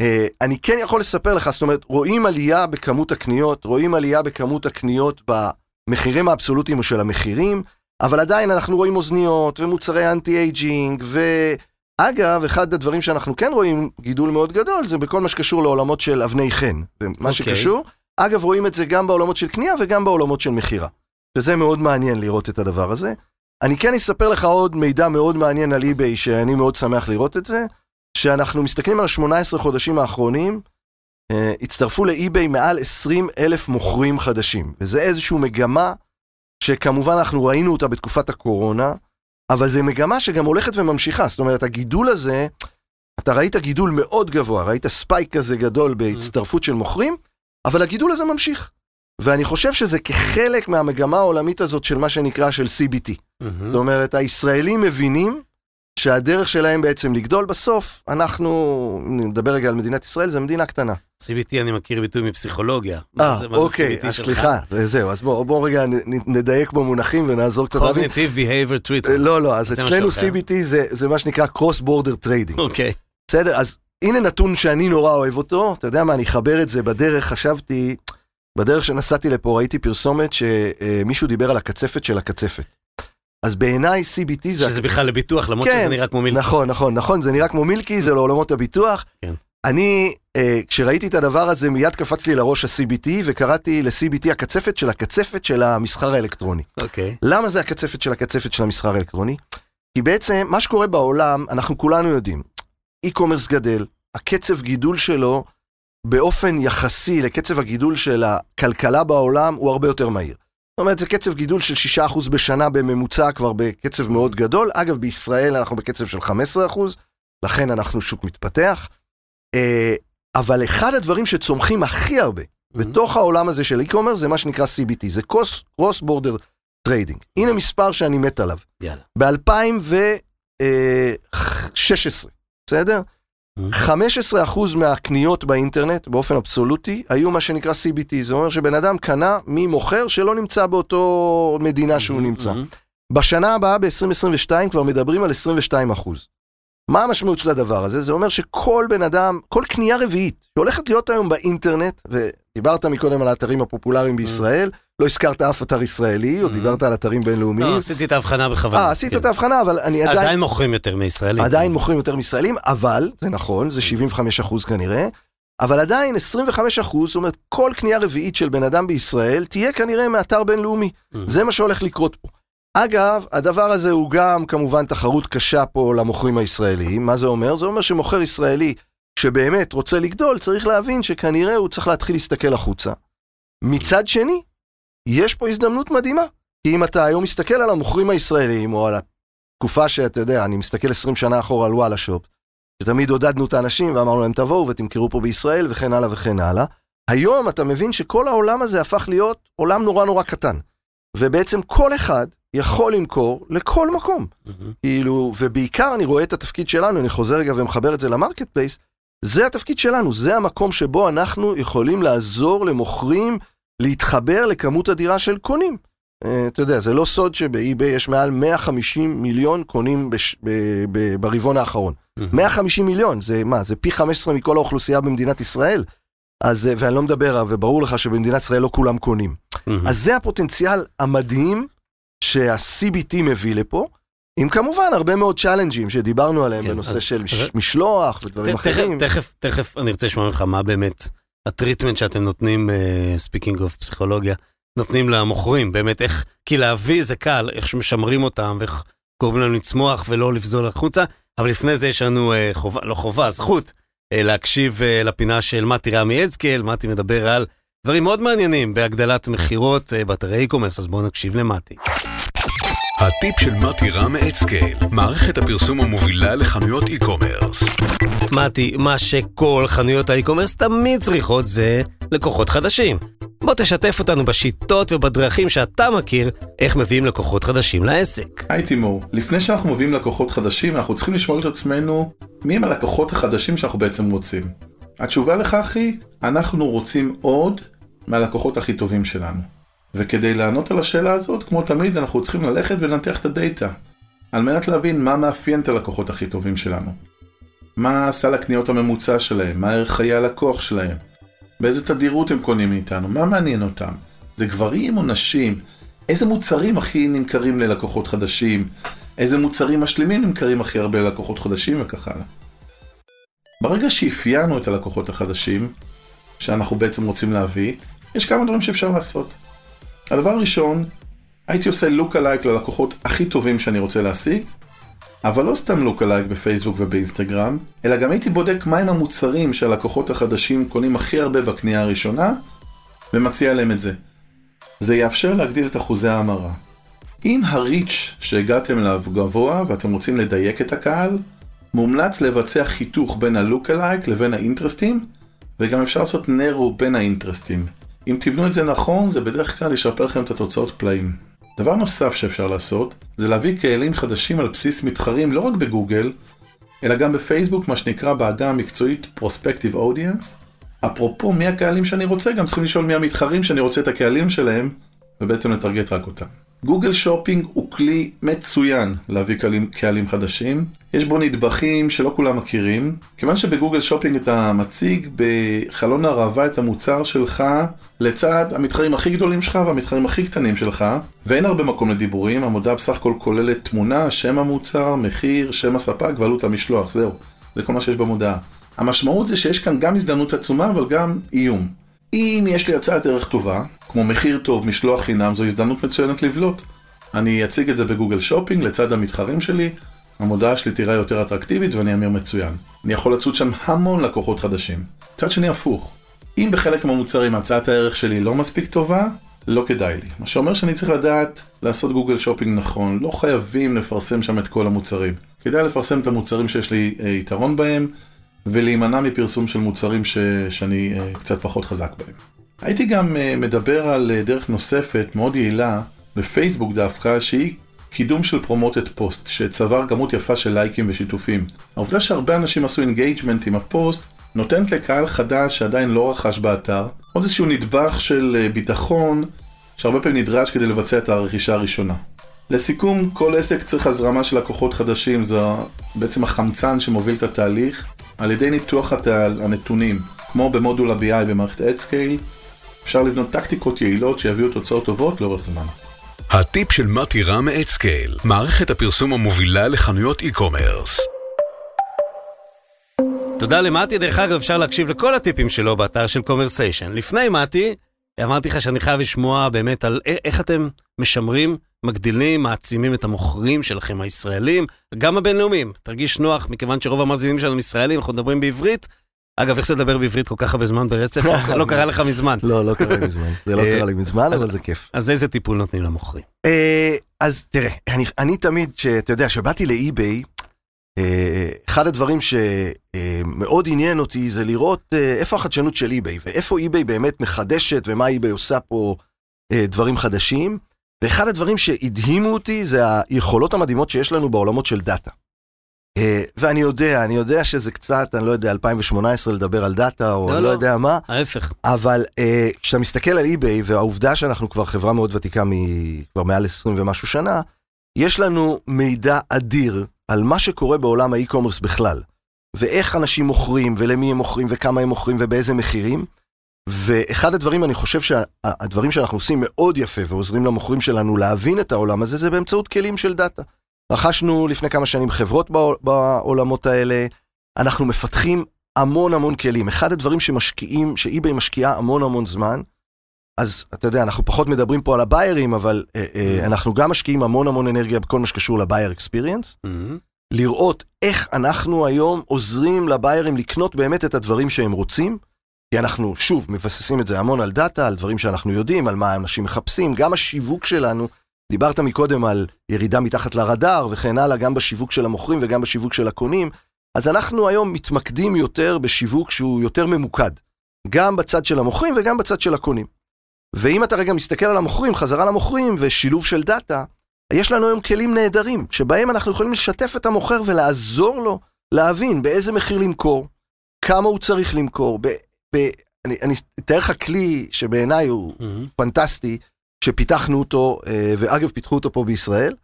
אה, אני כן יכול לספר לך, זאת אומרת, רואים עלייה בכמות הקניות, רואים עלייה בכמות הקניות במחירים האבסולוטיים של המחירים, אבל עדיין אנחנו רואים אוזניות ומוצרי anti aging, ואגב, אחד הדברים שאנחנו כן רואים גידול מאוד גדול, זה בכל מה שקשור לעולמות של אבני חן. ומה אוקיי. שקשור, אגב, רואים את זה גם בעולמות של קנייה וגם בעולמות של מכירה. שזה מאוד מעניין לראות את הדבר הזה. אני כן אספר לך עוד מידע מאוד מעניין על eBay, שאני מאוד שמח לראות את זה, שאנחנו מסתכלים על ה-18 חודשים האחרונים, אה, הצטרפו לאי-ביי מעל 20 אלף מוכרים חדשים, וזה איזושהי מגמה שכמובן אנחנו ראינו אותה בתקופת הקורונה, אבל זו מגמה שגם הולכת וממשיכה, זאת אומרת, הגידול הזה, אתה ראית גידול מאוד גבוה, ראית ספייק כזה גדול בהצטרפות של מוכרים, אבל הגידול הזה ממשיך. ואני חושב שזה כחלק מהמגמה העולמית הזאת של מה שנקרא של CBT. זאת אומרת, הישראלים מבינים שהדרך שלהם בעצם לגדול בסוף, אנחנו, נדבר רגע על מדינת ישראל, זו מדינה קטנה. CBT אני מכיר ביטוי מפסיכולוגיה. אה, אוקיי, אז? סליחה, זה- זהו, אז בואו בוא רגע נדייק במונחים ונעזור קצת להבין. Cognitive Behavior אה, Treatment. לא, לא, אז אצלנו. CBT זה, זה מה שנקרא Cross Border Trading. אוקיי. בסדר, אז הנה נתון שאני נורא אוהב אותו, אתה יודע מה, אני אחבר את זה בדרך, חשבתי, בדרך שנסעתי לפה ראיתי פרסומת שמישהו דיבר על הקצפת של הקצפת. אז בעיניי CBT זה... שזה בכלל לביטוח, למרות כן, שזה נראה כמו מילקי. נכון, נכון, נכון, זה נראה כמו מילקי, זה לעולמות הביטוח. כן. אני, אה, כשראיתי את הדבר הזה, מיד קפץ לי לראש ה-CBT, וקראתי ל-CBT הקצפת של הקצפת של המסחר האלקטרוני. אוקיי. למה זה הקצפת של הקצפת של המסחר האלקטרוני? כי בעצם, מה שקורה בעולם, אנחנו כולנו יודעים. e-commerce גדל, הקצב גידול שלו, באופן יחסי לקצב הגידול של הכלכלה בעולם, הוא הרבה יותר מהיר. זאת אומרת, זה קצב גידול של 6% בשנה בממוצע, כבר בקצב מאוד גדול. אגב, בישראל אנחנו בקצב של 15%, לכן אנחנו שוק מתפתח. אה, אבל אחד הדברים שצומחים הכי הרבה בתוך העולם הזה של e-commerce זה מה שנקרא CBT, זה Cross Border Trading. הנה מספר שאני מת עליו. יאללה. ב-2016, בסדר? 15% מהקניות באינטרנט, באופן אבסולוטי, היו מה שנקרא CBT. זה אומר שבן אדם קנה ממוכר שלא נמצא באותו מדינה שהוא נמצא. בשנה הבאה, ב-2022, כבר מדברים על 22%. מה המשמעות של הדבר הזה? זה אומר שכל בן אדם, כל קנייה רביעית שהולכת להיות היום באינטרנט, ודיברת מקודם על האתרים הפופולריים בישראל, לא הזכרת אף אתר ישראלי, או דיברת על אתרים בינלאומיים. לא, עשיתי את ההבחנה בכוונה. אה, עשית את ההבחנה, אבל אני עדיין... עדיין מוכרים יותר מישראלים. עדיין מוכרים יותר מישראלים, אבל, זה נכון, זה 75 אחוז כנראה, אבל עדיין 25 אחוז, זאת אומרת, כל קנייה רביעית של בן אדם בישראל תהיה כנראה מאתר בינלאומי. זה מה שהולך לקרות פה. אגב, הדבר הזה הוא גם כמובן תחרות קשה פה למוכרים הישראלים. מה זה אומר? זה אומר שמוכר ישראלי שבאמת רוצה לגדול, צריך להבין שכנראה הוא צריך להתחיל להסתכל החוצה. מצד שני, יש פה הזדמנות מדהימה. כי אם אתה היום מסתכל על המוכרים הישראלים, או על התקופה שאתה יודע, אני מסתכל 20 שנה אחורה על וואלה שופ, שתמיד עודדנו את האנשים ואמרנו להם תבואו ותמכרו פה בישראל וכן הלאה וכן הלאה. היום אתה מבין שכל העולם הזה הפך להיות עולם נורא נורא קטן. ובעצם כל אחד יכול למכור לכל מקום. כאילו, ובעיקר אני רואה את התפקיד שלנו, אני חוזר רגע ומחבר את זה ל marketplace, זה התפקיד שלנו, זה המקום שבו אנחנו יכולים לעזור למוכרים להתחבר לכמות אדירה של קונים. Uh, אתה יודע, זה לא סוד שב eBay יש מעל 150 מיליון קונים בש, ב, ב, ברבעון האחרון. 150 מיליון, זה מה, זה פי 15 מכל האוכלוסייה במדינת ישראל. אז, אה, ואני לא מדבר, וברור לך שבמדינת ישראל לא כולם קונים. אז זה הפוטנציאל המדהים שה-CBT מביא לפה, עם כמובן הרבה מאוד צ'אלנג'ים שדיברנו עליהם כן, בנושא אז- של אז- משלוח ודברים תכף- אחרים. תכף, תכף אני רוצה לשמוע ממך מה באמת ה treatment שאתם נותנים, speaking of פסיכולוגיה, נותנים למוכרים, באמת איך, כי להביא זה קל, איך שמשמרים אותם, ואיך גורמים להם לצמוח ולא לבזול החוצה, אבל לפני זה יש לנו אה, חובה, לא חובה, זכות, אה, להקשיב אה, לפינה של מתי רמי אדסקל, מתי מדבר על דברים מאוד מעניינים בהגדלת מכירות אה, באתרי e-commerce, אז בואו נקשיב למתי. הטיפ של מתי רם מאצקייל, מערכת הפרסום המובילה לחנויות e-commerce. מתי, מה שכל חנויות האי-קומרס תמיד צריכות זה לקוחות חדשים. בוא תשתף אותנו בשיטות ובדרכים שאתה מכיר, איך מביאים לקוחות חדשים לעסק. היי תימור, לפני שאנחנו מביאים לקוחות חדשים, אנחנו צריכים לשאול את עצמנו מי הם הלקוחות החדשים שאנחנו בעצם רוצים. התשובה לכך היא, אנחנו רוצים עוד מהלקוחות הכי טובים שלנו. וכדי לענות על השאלה הזאת, כמו תמיד, אנחנו צריכים ללכת ולנתח את הדאטה, על מנת להבין מה מאפיין את הלקוחות הכי טובים שלנו. מה סל הקניות הממוצע שלהם, מה ערך חיי הלקוח שלהם, באיזה תדירות הם קונים מאיתנו, מה מעניין אותם. זה גברים או נשים? איזה מוצרים הכי נמכרים ללקוחות חדשים? איזה מוצרים משלימים נמכרים הכי הרבה ללקוחות חדשים וכך הלאה. ברגע שאפיינו את הלקוחות החדשים, שאנחנו בעצם רוצים להביא, יש כמה דברים שאפשר לעשות. הדבר הראשון, הייתי עושה לוק alike ללקוחות הכי טובים שאני רוצה להשיג, אבל לא סתם לוק alike בפייסבוק ובאינסטגרם, אלא גם הייתי בודק מהם המוצרים שהלקוחות החדשים קונים הכי הרבה בקנייה הראשונה, ומציע להם את זה. זה יאפשר להגדיל את אחוזי ההמרה. אם הריץ' שהגעתם אליו גבוה ואתם רוצים לדייק את הקהל, מומלץ לבצע חיתוך בין הלוק alike לבין האינטרסטים, וגם אפשר לעשות נרו בין האינטרסטים. אם תבנו את זה נכון, זה בדרך כלל ישפר לכם את התוצאות פלאים. דבר נוסף שאפשר לעשות, זה להביא קהלים חדשים על בסיס מתחרים לא רק בגוגל, אלא גם בפייסבוק, מה שנקרא בעגה המקצועית Prospective Audience. אפרופו מי הקהלים שאני רוצה, גם צריכים לשאול מי המתחרים שאני רוצה את הקהלים שלהם, ובעצם לטרגט רק אותם. Google Shopping הוא כלי מצוין להביא קהלים, קהלים חדשים. יש בו נדבכים שלא כולם מכירים. כיוון שב Google Shopping אתה מציג בחלון הראווה את המוצר שלך לצד המתחרים הכי גדולים שלך והמתחרים הכי קטנים שלך, ואין הרבה מקום לדיבורים, המודעה בסך הכל כוללת תמונה, שם המוצר, מחיר, שם הספק ועלות המשלוח, זהו. זה כל מה שיש במודעה. המשמעות זה שיש כאן גם הזדמנות עצומה, אבל גם איום. אם יש לי הצעת ערך טובה, כמו מחיר טוב, משלוח חינם, זו הזדמנות מצוינת לבלוט. אני אציג את זה ב Google Shopping לצד המתחרים שלי, המודעה שלי תראה יותר אטרקטיבית ואני אמיר מצוין. אני יכול לצוד שם המון לקוחות חדשים. צד שני הפוך. אם בחלק מהמוצרים הצעת הערך שלי לא מספיק טובה, לא כדאי לי. מה שאומר שאני צריך לדעת לעשות Google Shopping נכון, לא חייבים לפרסם שם את כל המוצרים. כדאי לפרסם את המוצרים שיש לי אה, יתרון בהם, ולהימנע מפרסום של מוצרים ש... שאני אה, קצת פחות חזק בהם. הייתי גם אה, מדבר על אה, דרך נוספת מאוד יעילה, בפייסבוק דווקא, שהיא קידום של promoted post, שצבר כמות יפה של לייקים ושיתופים. העובדה שהרבה אנשים עשו engagement עם הפוסט, נותנת לקהל חדש שעדיין לא רכש באתר, עוד איזשהו נדבך של אה, ביטחון, שהרבה פעמים נדרש כדי לבצע את הרכישה הראשונה. לסיכום, כל עסק צריך הזרמה של לקוחות חדשים, זה בעצם החמצן שמוביל את התהליך, על ידי ניתוח הנתונים, כמו במודול ה-BI במערכת AdScale, אפשר לבנות טקטיקות יעילות שיביאו תוצאות טובות לאורך זמן. הטיפ של מתי רם מ AdScale, מערכת הפרסום המובילה לחנויות e-commerce. תודה למתי, דרך אגב אפשר להקשיב לכל הטיפים שלו באתר של קומרסיישן. לפני מתי, אמרתי לך שאני חייב לשמוע באמת על איך אתם משמרים, מגדילים, מעצימים את המוכרים שלכם הישראלים, גם הבינלאומיים. תרגיש נוח, מכיוון שרוב המאזינים שלנו ישראלים, אנחנו מדברים בעברית, אגב, איך זה לדבר בעברית כל כך הרבה זמן ברצף? לא קרה לך מזמן. לא, לא קרה לי מזמן. זה לא קרה לי מזמן, אבל זה כיף. אז איזה טיפול נותנים למוכרים? אה, אז תראה, אני תמיד, אתה יודע, כשבאתי ל eBay, אה, אחד הדברים שמאוד עניין אותי זה לראות אה, איפה החדשנות של eBay, ואיפה eBay באמת מחדשת, ומה eBay עושה פה דברים חדשים. ואחד הדברים שהדהימו אותי זה היכולות המדהימות שיש לנו בעולמות של דאטה. אה, ואני יודע, אני יודע שזה קצת, אני לא יודע, 2018 לדבר על דאטה, או לא, לא, לא יודע מה. ההפך. אבל אה, כשאתה מסתכל על eBay, והעובדה שאנחנו כבר חברה מאוד ותיקה, כבר מעל 20 ומשהו שנה, יש לנו מידע אדיר על מה שקורה בעולם ה e-commerce בכלל. ואיך אנשים מוכרים, ולמי הם מוכרים, וכמה הם מוכרים, ובאיזה מחירים. ואחד הדברים, אני חושב שהדברים שאנחנו עושים מאוד יפה ועוזרים למוכרים שלנו להבין את העולם הזה, זה באמצעות כלים של דאטה. רכשנו לפני כמה שנים חברות בעולמות האלה, אנחנו מפתחים המון המון כלים. אחד הדברים שמשקיעים, שאיביי משקיעה המון המון זמן, אז אתה יודע, אנחנו פחות מדברים פה על הביירים, אבל אה, אה, mm-hmm. אנחנו גם משקיעים המון המון אנרגיה בכל מה שקשור לבייר אקספיריאנס. Mm-hmm. לראות איך אנחנו היום עוזרים לביירים לקנות באמת את הדברים שהם רוצים. כי אנחנו, שוב, מבססים את זה המון על דאטה, על דברים שאנחנו יודעים, על מה אנשים מחפשים. גם השיווק שלנו דיברת מקודם על ירידה מתחת לרדאר וכן הלאה, גם בשיווק של המוכרים וגם בשיווק של הקונים. אז אנחנו היום מתמקדים יותר בשיווק שהוא יותר ממוקד, גם בצד של המוכרים וגם בצד של הקונים. ואם אתה רגע מסתכל על המוכרים, חזרה למוכרים ושילוב של דאטה, יש לנו היום כלים נהדרים, שבהם אנחנו יכולים לשתף את המוכר ולעזור לו להבין באיזה מחיר למכור, כמה הוא צריך למכור. ב, ב, אני, אני אתאר לך כלי שבעיניי הוא mm-hmm. פנטסטי, שפיתחנו אותו, אה, ואגב, פיתחו אותו פה בישראל.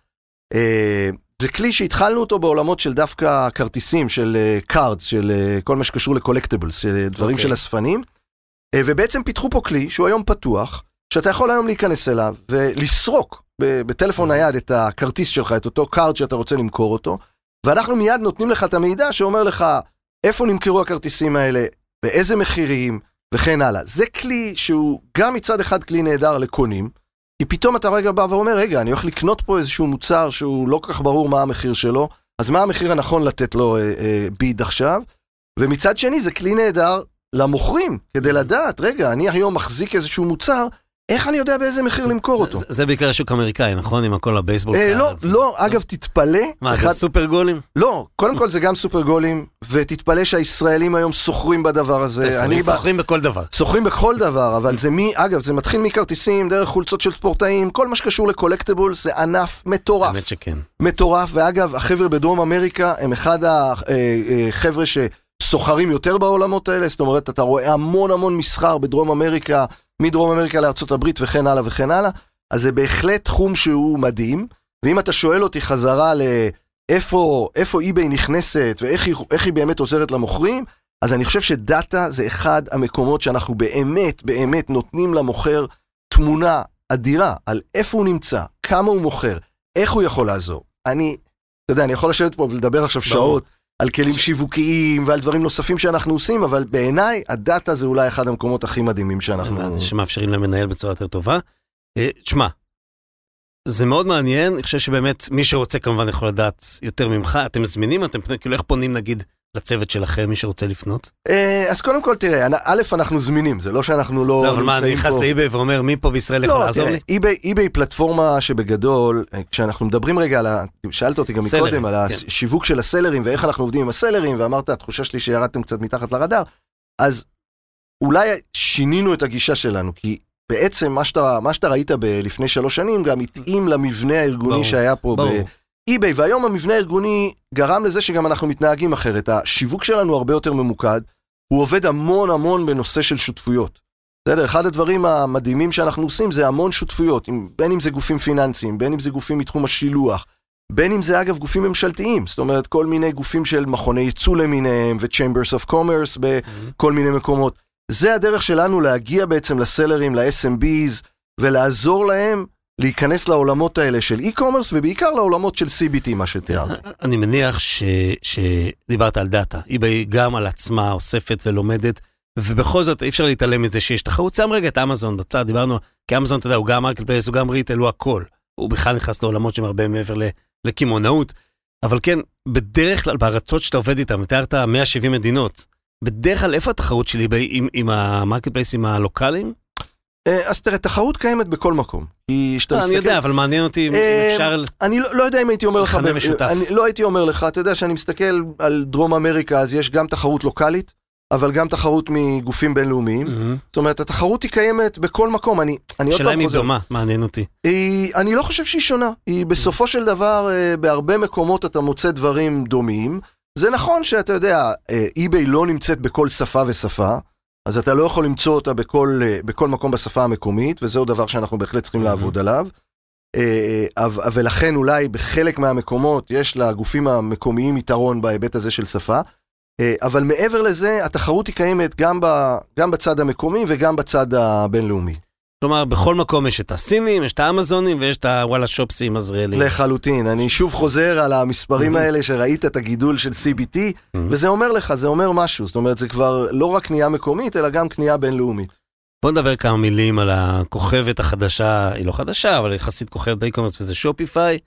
אה, זה כלי שהתחלנו אותו בעולמות של דווקא כרטיסים, של cards, אה, של כל מה שקשור ל collectibles, של דברים okay. אוקיי. של אספנים. ובעצם פיתחו פה כלי שהוא היום פתוח, שאתה יכול היום להיכנס אליו ולסרוק בטלפון נייד את הכרטיס שלך, את אותו card שאתה רוצה למכור אותו, ואנחנו מיד נותנים לך את המידע שאומר לך איפה נמכרו הכרטיסים האלה, באיזה מחירים וכן הלאה. זה כלי שהוא גם מצד אחד כלי נהדר לקונים, כי פתאום אתה רגע בא ואומר, רגע, אני הולך לקנות פה איזשהו מוצר שהוא לא כל כך ברור מה המחיר שלו, אז מה המחיר הנכון לתת לו אה, אה, ביד עכשיו? ומצד שני זה כלי נהדר למוכרים, כדי לדעת, רגע, אני היום מחזיק איזשהו מוצר, איך אני יודע באיזה מחיר למכור אותו? זה בעיקר שוק אמריקאי, נכון? עם הכל הבייסבול. אה, לא, לא, אגב, תתפלא. מה, זה סופר גולים? לא, קודם כל זה גם סופר גולים, ותתפלא שהישראלים היום סוחרים בדבר הזה. סוחרים בכל דבר. סוחרים בכל דבר, אבל זה מי, אגב, זה מתחיל מכרטיסים, דרך חולצות של ספורטאים, כל מה שקשור לקולקטיבול זה ענף מטורף. האמת שכן. מטורף, ואגב, החבר'ה בדרום אמריקה הם אחד החבר'ה אה, אה, שסוחרים יותר בעולמות האלה, זאת אומרת, אתה רואה המון המון מסחר בדרום אמריקה. מדרום אמריקה הברית וכן הלאה וכן הלאה, אז זה בהחלט תחום שהוא מדהים, ואם אתה שואל אותי חזרה לאיפה איפה eBay נכנסת ואיך היא, היא באמת עוזרת למוכרים, אז אני חושב שדאטה זה אחד המקומות שאנחנו באמת באמת נותנים למוכר תמונה אדירה על איפה הוא נמצא, כמה הוא מוכר, איך הוא יכול לעזור. אני, אתה יודע, אני יכול לשבת פה ולדבר עכשיו שעות על כלים שיווקיים ועל דברים נוספים שאנחנו עושים, אבל בעיניי הדאטה זה אולי אחד המקומות הכי מדהימים שאנחנו... שמאפשרים למנהל בצורה יותר טובה. אה, תשמע, זה מאוד מעניין, אני חושב שבאמת מי שרוצה כמובן יכול לדעת יותר ממך, אתם מזמינים, אתם כאילו איך פונים נגיד לצוות שלכם, מי שרוצה לפנות? אה, אז קודם כל, תראה, א', אנחנו זמינים, זה לא שאנחנו לא לא, אבל מה, אני נכנס לאיביי ואומר, מי פה בישראל יכול לא, לעזור לי? איביי פלטפורמה שבגדול, אה, כשאנחנו מדברים רגע על ה... שאלת אותי גם מקודם, על כן. השיווק של הסלרים ואיך אנחנו עובדים עם הסלרים, ואמרת, התחושה שלי שירדתם קצת מתחת לרדאר, אז אולי שינינו את הגישה שלנו, כי בעצם מה שאתה, מה שאתה ראית ב- לפני שלוש שנים גם התאים למבנה הארגוני ברור, שהיה פה ברור. באי-ביי, והיום המבנה הארגוני גרם לזה שגם אנחנו מתנהגים אחרת. השיווק שלנו הרבה יותר ממוקד, הוא עובד המון המון בנושא של שותפויות. בסדר, אחד הדברים המדהימים שאנחנו עושים זה המון שותפויות, בין אם זה גופים פיננסיים, בין אם זה גופים מתחום השילוח, בין אם זה אגב גופים ממשלתיים, זאת אומרת כל מיני גופים של מכוני ייצוא למיניהם ו-Chambers of Commerce בכל מיני מקומות. זה הדרך שלנו להגיע בעצם ל seller ים, ל-SMBs, ולעזור להם להיכנס לעולמות האלה של e-commerce, ובעיקר לעולמות של CBT, מה שתיארת. אני מניח ש... שדיברת על דאטה, eBay גם על עצמה אוספת ולומדת, ובכל זאת אי אפשר להתעלם מזה שיש תחרות. שים רגע את אמזון בצד, דיברנו, כי אמזון, אתה יודע, הוא גם marketplace, הוא גם retail, הוא הכל. הוא בכלל נכנס לעולמות שהם הרבה מעבר לקמעונאות. אבל כן, בדרך כלל, בארצות שאתה עובד איתן, תיארת 170 מדינות, בדרך כלל איפה התחרות של eBay עם, המרקט פלייסים הלוקאליים? אה, אז תראה, תחרות קיימת בכל מקום. כי כשאתה לא, אני יודע, אבל מעניין אותי אם אה, אפשר... אני לא, לא יודע אם הייתי אומר לך, מכנה ב- משותף. אני לא הייתי אומר לך, אתה יודע שאני מסתכל על דרום אמריקה, אז יש גם תחרות לוקאלית, אבל גם תחרות מגופים בינלאומיים. זאת אומרת, התחרות היא קיימת בכל מקום. אני, עוד השאלה אם פעם היא חוזר. דומה, מעניין אותי. היא, אני לא חושב שהיא שונה. היא בסופו של דבר, אה, בהרבה מקומות אתה מוצא דברים דומים. זה נכון שאתה יודע, אה, eBay לא נמצאת בכל שפה ושפה, אז אתה לא יכול למצוא אותה בכל, אה, בכל מקום בשפה המקומית, וזהו דבר שאנחנו בהחלט צריכים לעבוד עליו. אה, אבל- ולכן אולי בחלק מהמקומות יש לגופים המקומיים יתרון בהיבט הזה של שפה. אה, אבל מעבר לזה, התחרות היא קיימת גם, ב, גם בצד המקומי וגם בצד הבינלאומי. כלומר, בכל מקום יש את הסינים, יש את האמזונים ויש את הוואלה שופסים עזריאלים. לחלוטין. אני שוב חוזר על המספרים Mhm. האלה שראית את הגידול של CBT, Mhm. וזה אומר לך, זה אומר משהו. זאת אומרת, זה כבר לא רק קנייה מקומית, אלא גם קנייה בינלאומית. בוא נדבר כמה מילים על הכוכבת החדשה, היא לא חדשה, אבל יחסית כוכבת ב e-commerce וזה Shopify.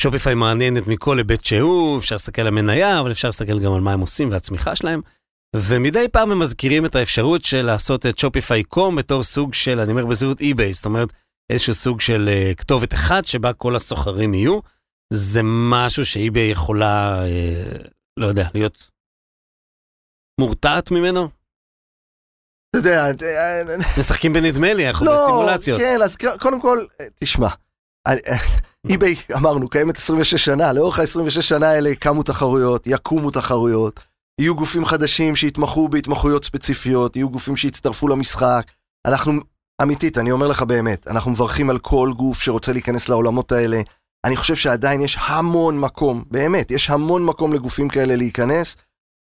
Shopify מעניינת מכל היבט שהוא, אפשר להסתכל על המניה, אבל אפשר להסתכל גם על מה הם עושים והצמיחה שלהם. ומדי פעם הם מזכירים את האפשרות של לעשות את Shopify.com בתור סוג של, אני אומר בזהות eBay, זאת אומרת, איזשהו סוג של uh, כתובת אחת שבה כל הסוחרים יהיו. זה משהו שאי-ביי יכולה, uh, לא יודע, להיות מורתעת ממנו? אתה יודע, אה, משחקים בנדמה לי, אנחנו לא, בסימולציות. כן, אז קודם כל, תשמע, אה, eBay, אמרנו, קיימת 26 שנה, לאורך ה-26 שנה האלה קמו תחרויות, יקומו תחרויות, יהיו גופים חדשים שיתמחו בהתמחויות ספציפיות, יהיו גופים שיצטרפו למשחק. אנחנו, אמיתית, אני אומר לך באמת, אנחנו מברכים על כל גוף שרוצה להיכנס לעולמות האלה. אני חושב שעדיין יש המון מקום, באמת, יש המון מקום לגופים כאלה להיכנס.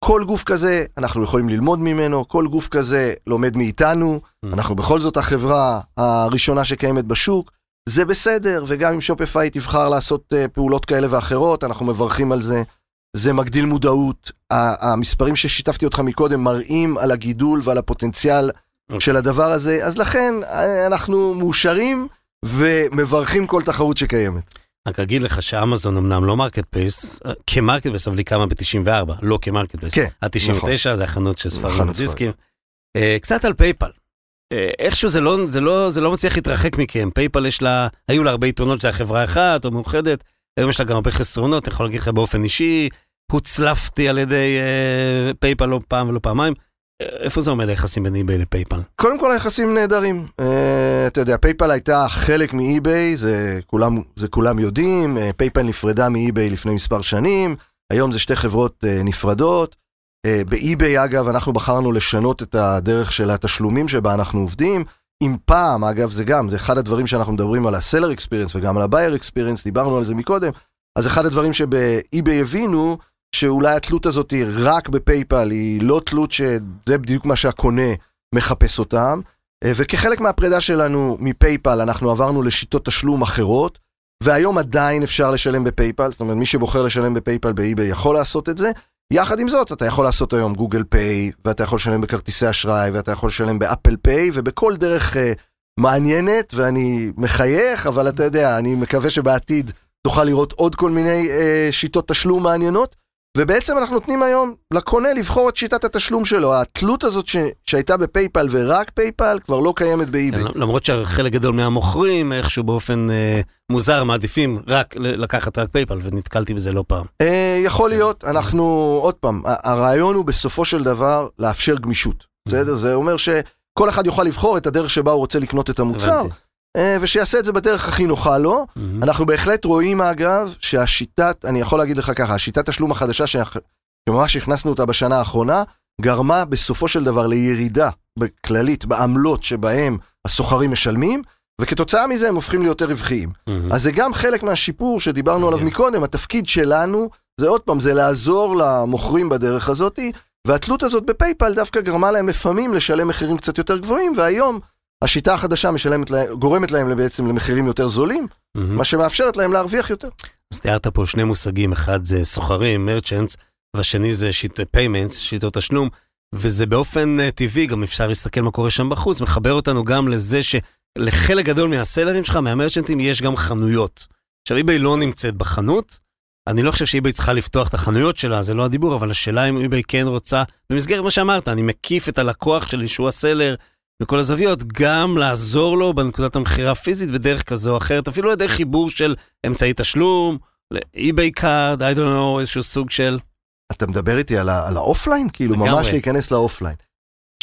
כל גוף כזה, אנחנו יכולים ללמוד ממנו, כל גוף כזה לומד מאיתנו, אנחנו בכל זאת החברה הראשונה שקיימת בשוק, זה בסדר, וגם אם שופיפיי תבחר לעשות uh, פעולות כאלה ואחרות, אנחנו מברכים על זה. זה מגדיל מודעות. המספרים ששיתפתי אותך מקודם מראים על הגידול ועל הפוטנציאל אוקיי. של הדבר הזה, אז לכן אה, אנחנו מאושרים ומברכים כל תחרות שקיימת. רק אגיד לך שאמזון אמנם לא marketplace, כ marketplace, אבל היא קמה ב-94, לא כ marketplace. כן, ה-99 זה החנות של ספרים חנות ודיסקים. אה, קצת על PayPal. אה, איכשהו זה לא, זה, לא, זה לא מצליח להתרחק מכם. PayPal יש לה, היו לה הרבה יתרונות שזה חברה אחת או מאוחדת, היום יש לה גם הרבה חסרונות, אני יכול להגיד לך באופן אישי, הוצלפתי על ידי אה, PayPal לא פעם ולא פעמיים. אה, איפה זה עומד היחסים בין eBay ל PayPal? קודם כל היחסים נהדרים. Uh, אתה יודע, PayPal הייתה חלק מ eBay, זה כולם, זה כולם יודעים, uh, PayPal נפרדה מ eBay לפני מספר שנים, היום זה שתי חברות uh, נפרדות. Uh, ב eBay, אגב, אנחנו בחרנו לשנות את הדרך של התשלומים שבה אנחנו עובדים. אם פעם, אגב, זה גם, זה אחד הדברים שאנחנו מדברים על ה-seller וגם על ה-buyer דיברנו על זה מקודם, אז אחד הדברים שב eBay הבינו, שאולי התלות הזאת היא רק ב PayPal, היא לא תלות שזה בדיוק מה שהקונה מחפש אותם. אה, וכחלק מהפרידה שלנו מ PayPal, אנחנו עברנו לשיטות תשלום אחרות, והיום עדיין אפשר לשלם ב PayPal, זאת אומרת, מי שבוחר לשלם ב PayPal ב eBay יכול לעשות את זה. יחד עם זאת, אתה יכול לעשות היום Google Pay, ואתה יכול לשלם בכרטיסי אשראי, ואתה יכול לשלם ב Apple Pay, ובכל דרך אה, מעניינת, ואני מחייך, אבל אתה יודע, אני מקווה שבעתיד תוכל לראות עוד כל מיני אה, שיטות תשלום מעניינות. ובעצם אנחנו נותנים היום לקונה לבחור את שיטת התשלום שלו. התלות הזאת ש... שהייתה ב PayPal ורק PayPal כבר לא קיימת ב eBay. כן, למרות שחלק גדול מהמוכרים איכשהו באופן אה, מוזר מעדיפים רק לקחת רק PayPal ונתקלתי בזה לא פעם. אה, יכול להיות, אנחנו, עוד פעם, הרעיון הוא בסופו של דבר לאפשר גמישות. בסדר? זה אומר כל אחד יוכל לבחור את הדרך שבה הוא רוצה לקנות את המוצר, הבנתי. ושיעשה את זה בדרך הכי נוחה לו. מהמם. אנחנו בהחלט רואים אגב שהשיטת, אני יכול להגיד לך ככה, השיטת תשלום החדשה שממש הכנסנו אותה בשנה האחרונה, גרמה בסופו של דבר לירידה בכללית בעמלות שבהם הסוחרים משלמים, וכתוצאה מזה הם הופכים ליותר רווחיים. מהמם. אז זה גם חלק מהשיפור שדיברנו עליו כן. מקודם, התפקיד שלנו, זה עוד פעם, זה לעזור למוכרים בדרך הזאת, והתלות הזאת בפייפל דווקא גרמה להם לפעמים לשלם מחירים קצת יותר גבוהים, והיום השיטה החדשה משלמת להם, גורמת להם בעצם למחירים יותר זולים, מהמם. מה שמאפשרת להם להרוויח יותר. אז תיארת פה שני מושגים, אחד זה סוחרים, merchants, והשני זה שיט payments, שיטות תשלום, וזה באופן אה, טבעי, גם אפשר להסתכל מה קורה שם בחוץ, מחבר אותנו גם לזה שלחלק גדול מה seller ים שלך, מה merchant ים, יש גם חנויות. עכשיו, eBay לא נמצאת בחנות, אני לא חושב ש eBay צריכה לפתוח את החנויות שלה, זה לא הדיבור, אבל השאלה אם eBay כן רוצה, במסגרת מה שאמרת, אני מקיף את הלקוח שלי, שהוא ה seller, מכל הזוויות, גם לעזור לו בנקודת המכירה הפיזית בדרך כזו או אחרת, אפילו על ידי חיבור של אמצעי תשלום, ל eBay card, I don't know, איזשהו סוג של... אתה מדבר איתי על, ה- על ה offline? כאילו, לגמרי. ממש להיכנס ל offline.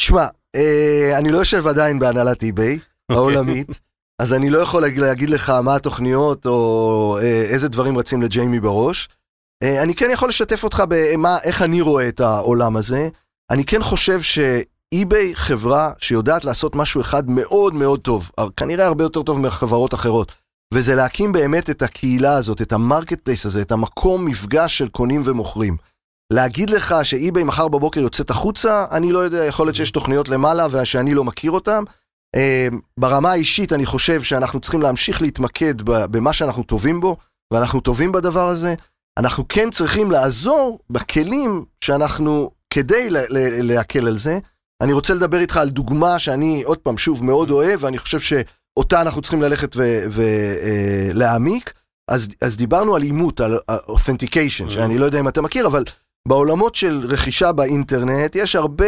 שמע, אה, אני לא יושב עדיין בהנהלת eBay העולמית, אז אני לא יכול להגיד, לך מה התוכניות או אה, איזה דברים רצים לג'יימי בראש. אה, אני כן יכול לשתף אותך במה, איך אני רואה את העולם הזה. אני כן חושב ש eBay חברה שיודעת לעשות משהו אחד מאוד מאוד טוב, כנראה הרבה יותר טוב מחברות אחרות, וזה להקים באמת את הקהילה הזאת, את ה marketplace הזה, את המקום מפגש של קונים ומוכרים. להגיד לך ש eBay מחר בבוקר יוצאת החוצה, אני לא יודע, יכול להיות שיש תוכניות למעלה ושאני לא מכיר אותן. אה, ברמה האישית אני חושב שאנחנו צריכים להמשיך להתמקד במה שאנחנו טובים בו, ואנחנו טובים בדבר הזה. אנחנו כן צריכים לעזור בכלים שאנחנו, כדי להקל על זה. אני רוצה לדבר איתך על דוגמה שאני, עוד פעם, שוב, מאוד אוהב, ואני חושב שאותה אנחנו צריכים ללכת ולהעמיק. אז, אז דיברנו על אימות, על authentication, שאני לא יודע אם אתה מכיר, אבל בעולמות של רכישה באינטרנט יש הרבה,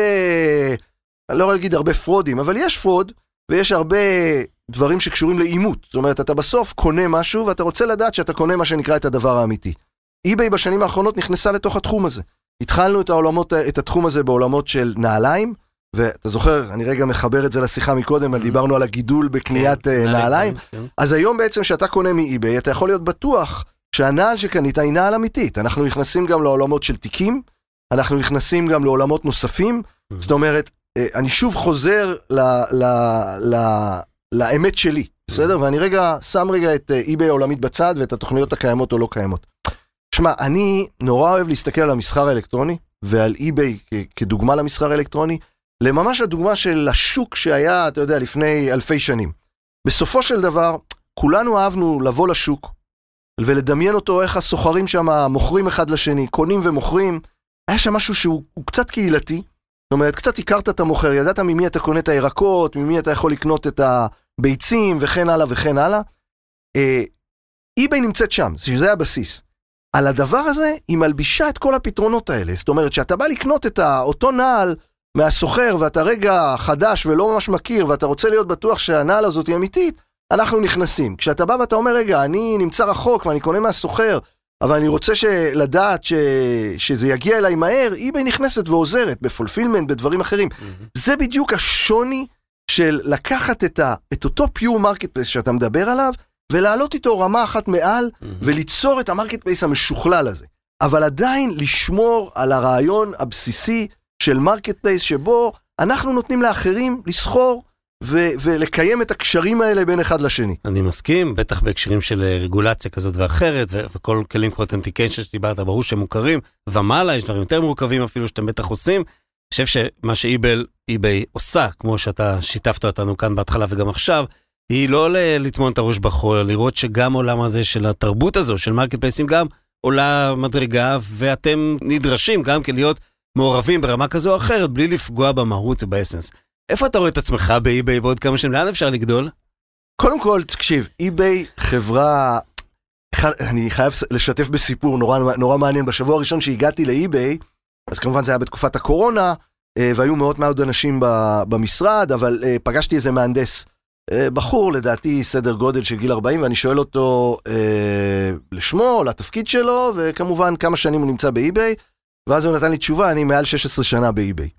אני לא יכול להגיד הרבה fraud ים, אבל יש fraud, ויש הרבה דברים שקשורים לאימות. זאת אומרת, אתה בסוף קונה משהו, ואתה רוצה לדעת שאתה קונה מה שנקרא את הדבר האמיתי. eBay בשנים האחרונות נכנסה לתוך התחום הזה. התחלנו את, העולמות, את התחום הזה בעולמות של נעליים, ואתה זוכר, אני רגע מחבר את זה לשיחה מקודם, דיברנו על הגידול בקניית אה, נעליים. כן. אז היום בעצם כשאתה קונה מאי-ביי, אתה יכול להיות בטוח שהנעל שקנית היא נעל אמיתית. אנחנו נכנסים גם לעולמות של תיקים, אנחנו נכנסים גם לעולמות נוספים. זאת אומרת, אה, אני שוב חוזר ל, ל, ל, לאמת שלי, בסדר? ואני רגע שם רגע את אה, אי-ביי העולמית בצד ואת התוכניות הקיימות או לא קיימות. שמע, אני נורא אוהב להסתכל על המסחר האלקטרוני ועל אי-ביי כדוגמה למסחר האלקטרוני, לממש הדוגמה של השוק שהיה, אתה יודע, לפני אלפי שנים. בסופו של דבר, כולנו אהבנו לבוא לשוק ולדמיין אותו איך הסוחרים שם מוכרים אחד לשני, קונים ומוכרים. היה שם משהו שהוא הוא קצת קהילתי. זאת אומרת, קצת הכרת את המוכר, ידעת ממי אתה קונה את הירקות, ממי אתה יכול לקנות את הביצים וכן הלאה וכן הלאה. אה, אי-ביי נמצאת שם, שזה הבסיס. על הדבר הזה היא מלבישה את כל הפתרונות האלה. זאת אומרת, כשאתה בא לקנות את אותו נעל מהסוחר ואתה רגע חדש ולא ממש מכיר ואתה רוצה להיות בטוח שהנעל הזאת היא אמיתית, אנחנו נכנסים. כשאתה בא ואתה אומר, רגע, אני נמצא רחוק ואני קונה מהסוחר, אבל אני רוצה. לדעת ש... שזה יגיע אליי מהר, eBay נכנסת ועוזרת ב fulfillment, בדברים אחרים. זה בדיוק השוני של לקחת את, ה... את אותו pure marketplace שאתה מדבר עליו, ולהעלות איתו רמה אחת מעל, וליצור את ה marketplace המשוכלל הזה. אבל עדיין לשמור על הרעיון הבסיסי של marketplace, שבו אנחנו נותנים לאחרים לסחור ו- ולקיים את הקשרים האלה בין אחד לשני. אני מסכים, בטח בהקשרים של רגולציה כזאת ואחרת, ו- וכל כלים כמו authentication שדיברת, ברור שהם מוכרים, ומעלה, יש דברים יותר מורכבים אפילו שאתם בטח עושים. אני חושב שמה שאיבל, איביי עושה, כמו שאתה שיתפת אותנו כאן בהתחלה וגם עכשיו, היא לא לטמון את הראש בחול, לראות שגם העולם הזה של התרבות הזו, של מרקט פלייסים, גם עולה מדרגה, ואתם נדרשים גם כן להיות מעורבים ברמה כזו או אחרת, בלי לפגוע במהות וב essence. איפה אתה רואה את עצמך באיביי בעוד כמה שנים? לאן אפשר לגדול? קודם כל, תקשיב, eBay חברה... אני חייב לשתף בסיפור נורא, נורא מעניין. בשבוע הראשון שהגעתי ל-eBay, אז כמובן זה היה בתקופת הקורונה, אה, והיו מאוד מאוד אנשים במשרד, אבל אה, פגשתי איזה מהנדס, אה, בחור לדעתי סדר גודל של גיל 40, ואני שואל אותו אה, לשמו, לתפקיד שלו, וכמובן כמה שנים הוא נמצא ב-eBay, ואז הוא נתן לי תשובה, אני מעל 16 שנה ב-eBay.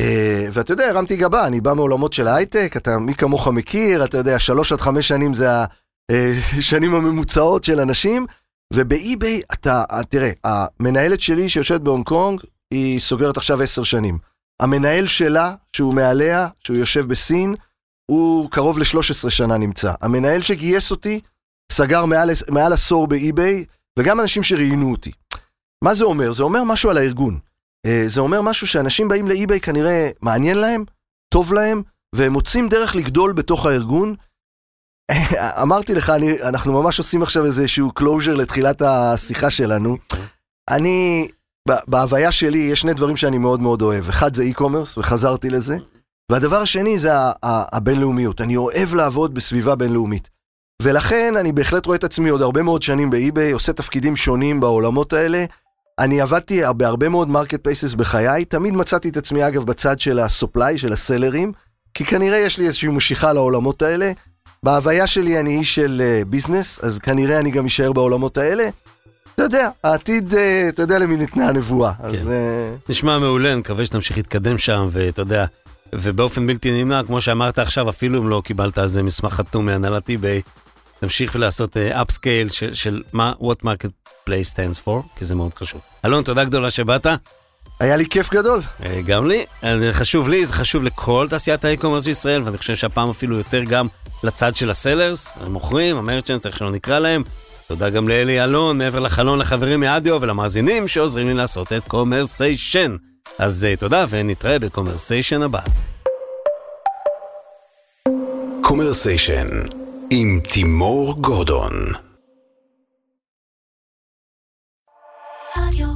אה, ואתה יודע, הרמתי גבה, אני בא מעולמות של ההייטק, אתה מי כמוך מכיר, אתה יודע, שלוש עד חמש שנים זה השנים הממוצעות של אנשים, וב eBay, אתה, תראה, המנהלת שלי שיושבת בהונג קונג, היא סוגרת עכשיו עשר שנים. המנהל שלה, שהוא מעליה, שהוא יושב בסין, הוא קרוב ל-13 שנה נמצא. המנהל שגייס אותי, סגר מעל, מעל עשור ב eBay, וגם אנשים שראיינו אותי. מה זה אומר? זה אומר משהו על הארגון. אה, זה אומר משהו שאנשים באים לאי-ביי כנראה מעניין להם, טוב להם, והם מוצאים דרך לגדול בתוך הארגון. אמרתי לך, אני, אנחנו ממש עושים עכשיו איזשהו closure לתחילת השיחה שלנו. אני, בהוויה שלי יש שני דברים שאני מאוד מאוד אוהב. אחד זה e-commerce, וחזרתי לזה. והדבר השני זה הבינלאומיות. אני אוהב לעבוד בסביבה בינלאומית. ולכן אני בהחלט רואה את עצמי עוד הרבה מאוד שנים ב eBay, עושה תפקידים שונים בעולמות האלה. אני עבדתי בהרבה מאוד marketplaces בחיי, תמיד מצאתי את עצמי אגב בצד של ה supply, של הסלרים, כי כנראה יש לי איזושהי משיכה לעולמות האלה. בהוויה שלי אני איש של business, uh, אז כנראה אני גם אשאר בעולמות האלה. אתה יודע, העתיד, uh, אתה יודע למי ניתנה הנבואה. כן. אז, uh... נשמע מעולה, נקווה שתמשיך להתקדם שם, ואתה יודע, ובאופן בלתי נמנע, כמו שאמרת עכשיו, אפילו אם לא קיבלת על זה מסמך חתום מהנהלת eBay, תמשיך ולעשות upscale uh, של, של מה, what marketplace stands for, כי זה מאוד חשוב. אלון, תודה גדולה שבאת. היה לי כיף גדול. אה, גם לי, זה חשוב לי, זה חשוב לכל תעשיית ה e-commerce בישראל, ואני חושב שהפעם אפילו יותר גם לצד של ה sellers, המוכרים, ה merchants, איך שלא נקרא להם. תודה גם לאלי אלון, מעבר לחלון לחברים מאדיו ולמאזינים שעוזרים לי לעשות את קומרסיישן. אז uh, תודה ונתראה בקומרסיישן הבא. קומרסיישן עם תימור גורדון adiós.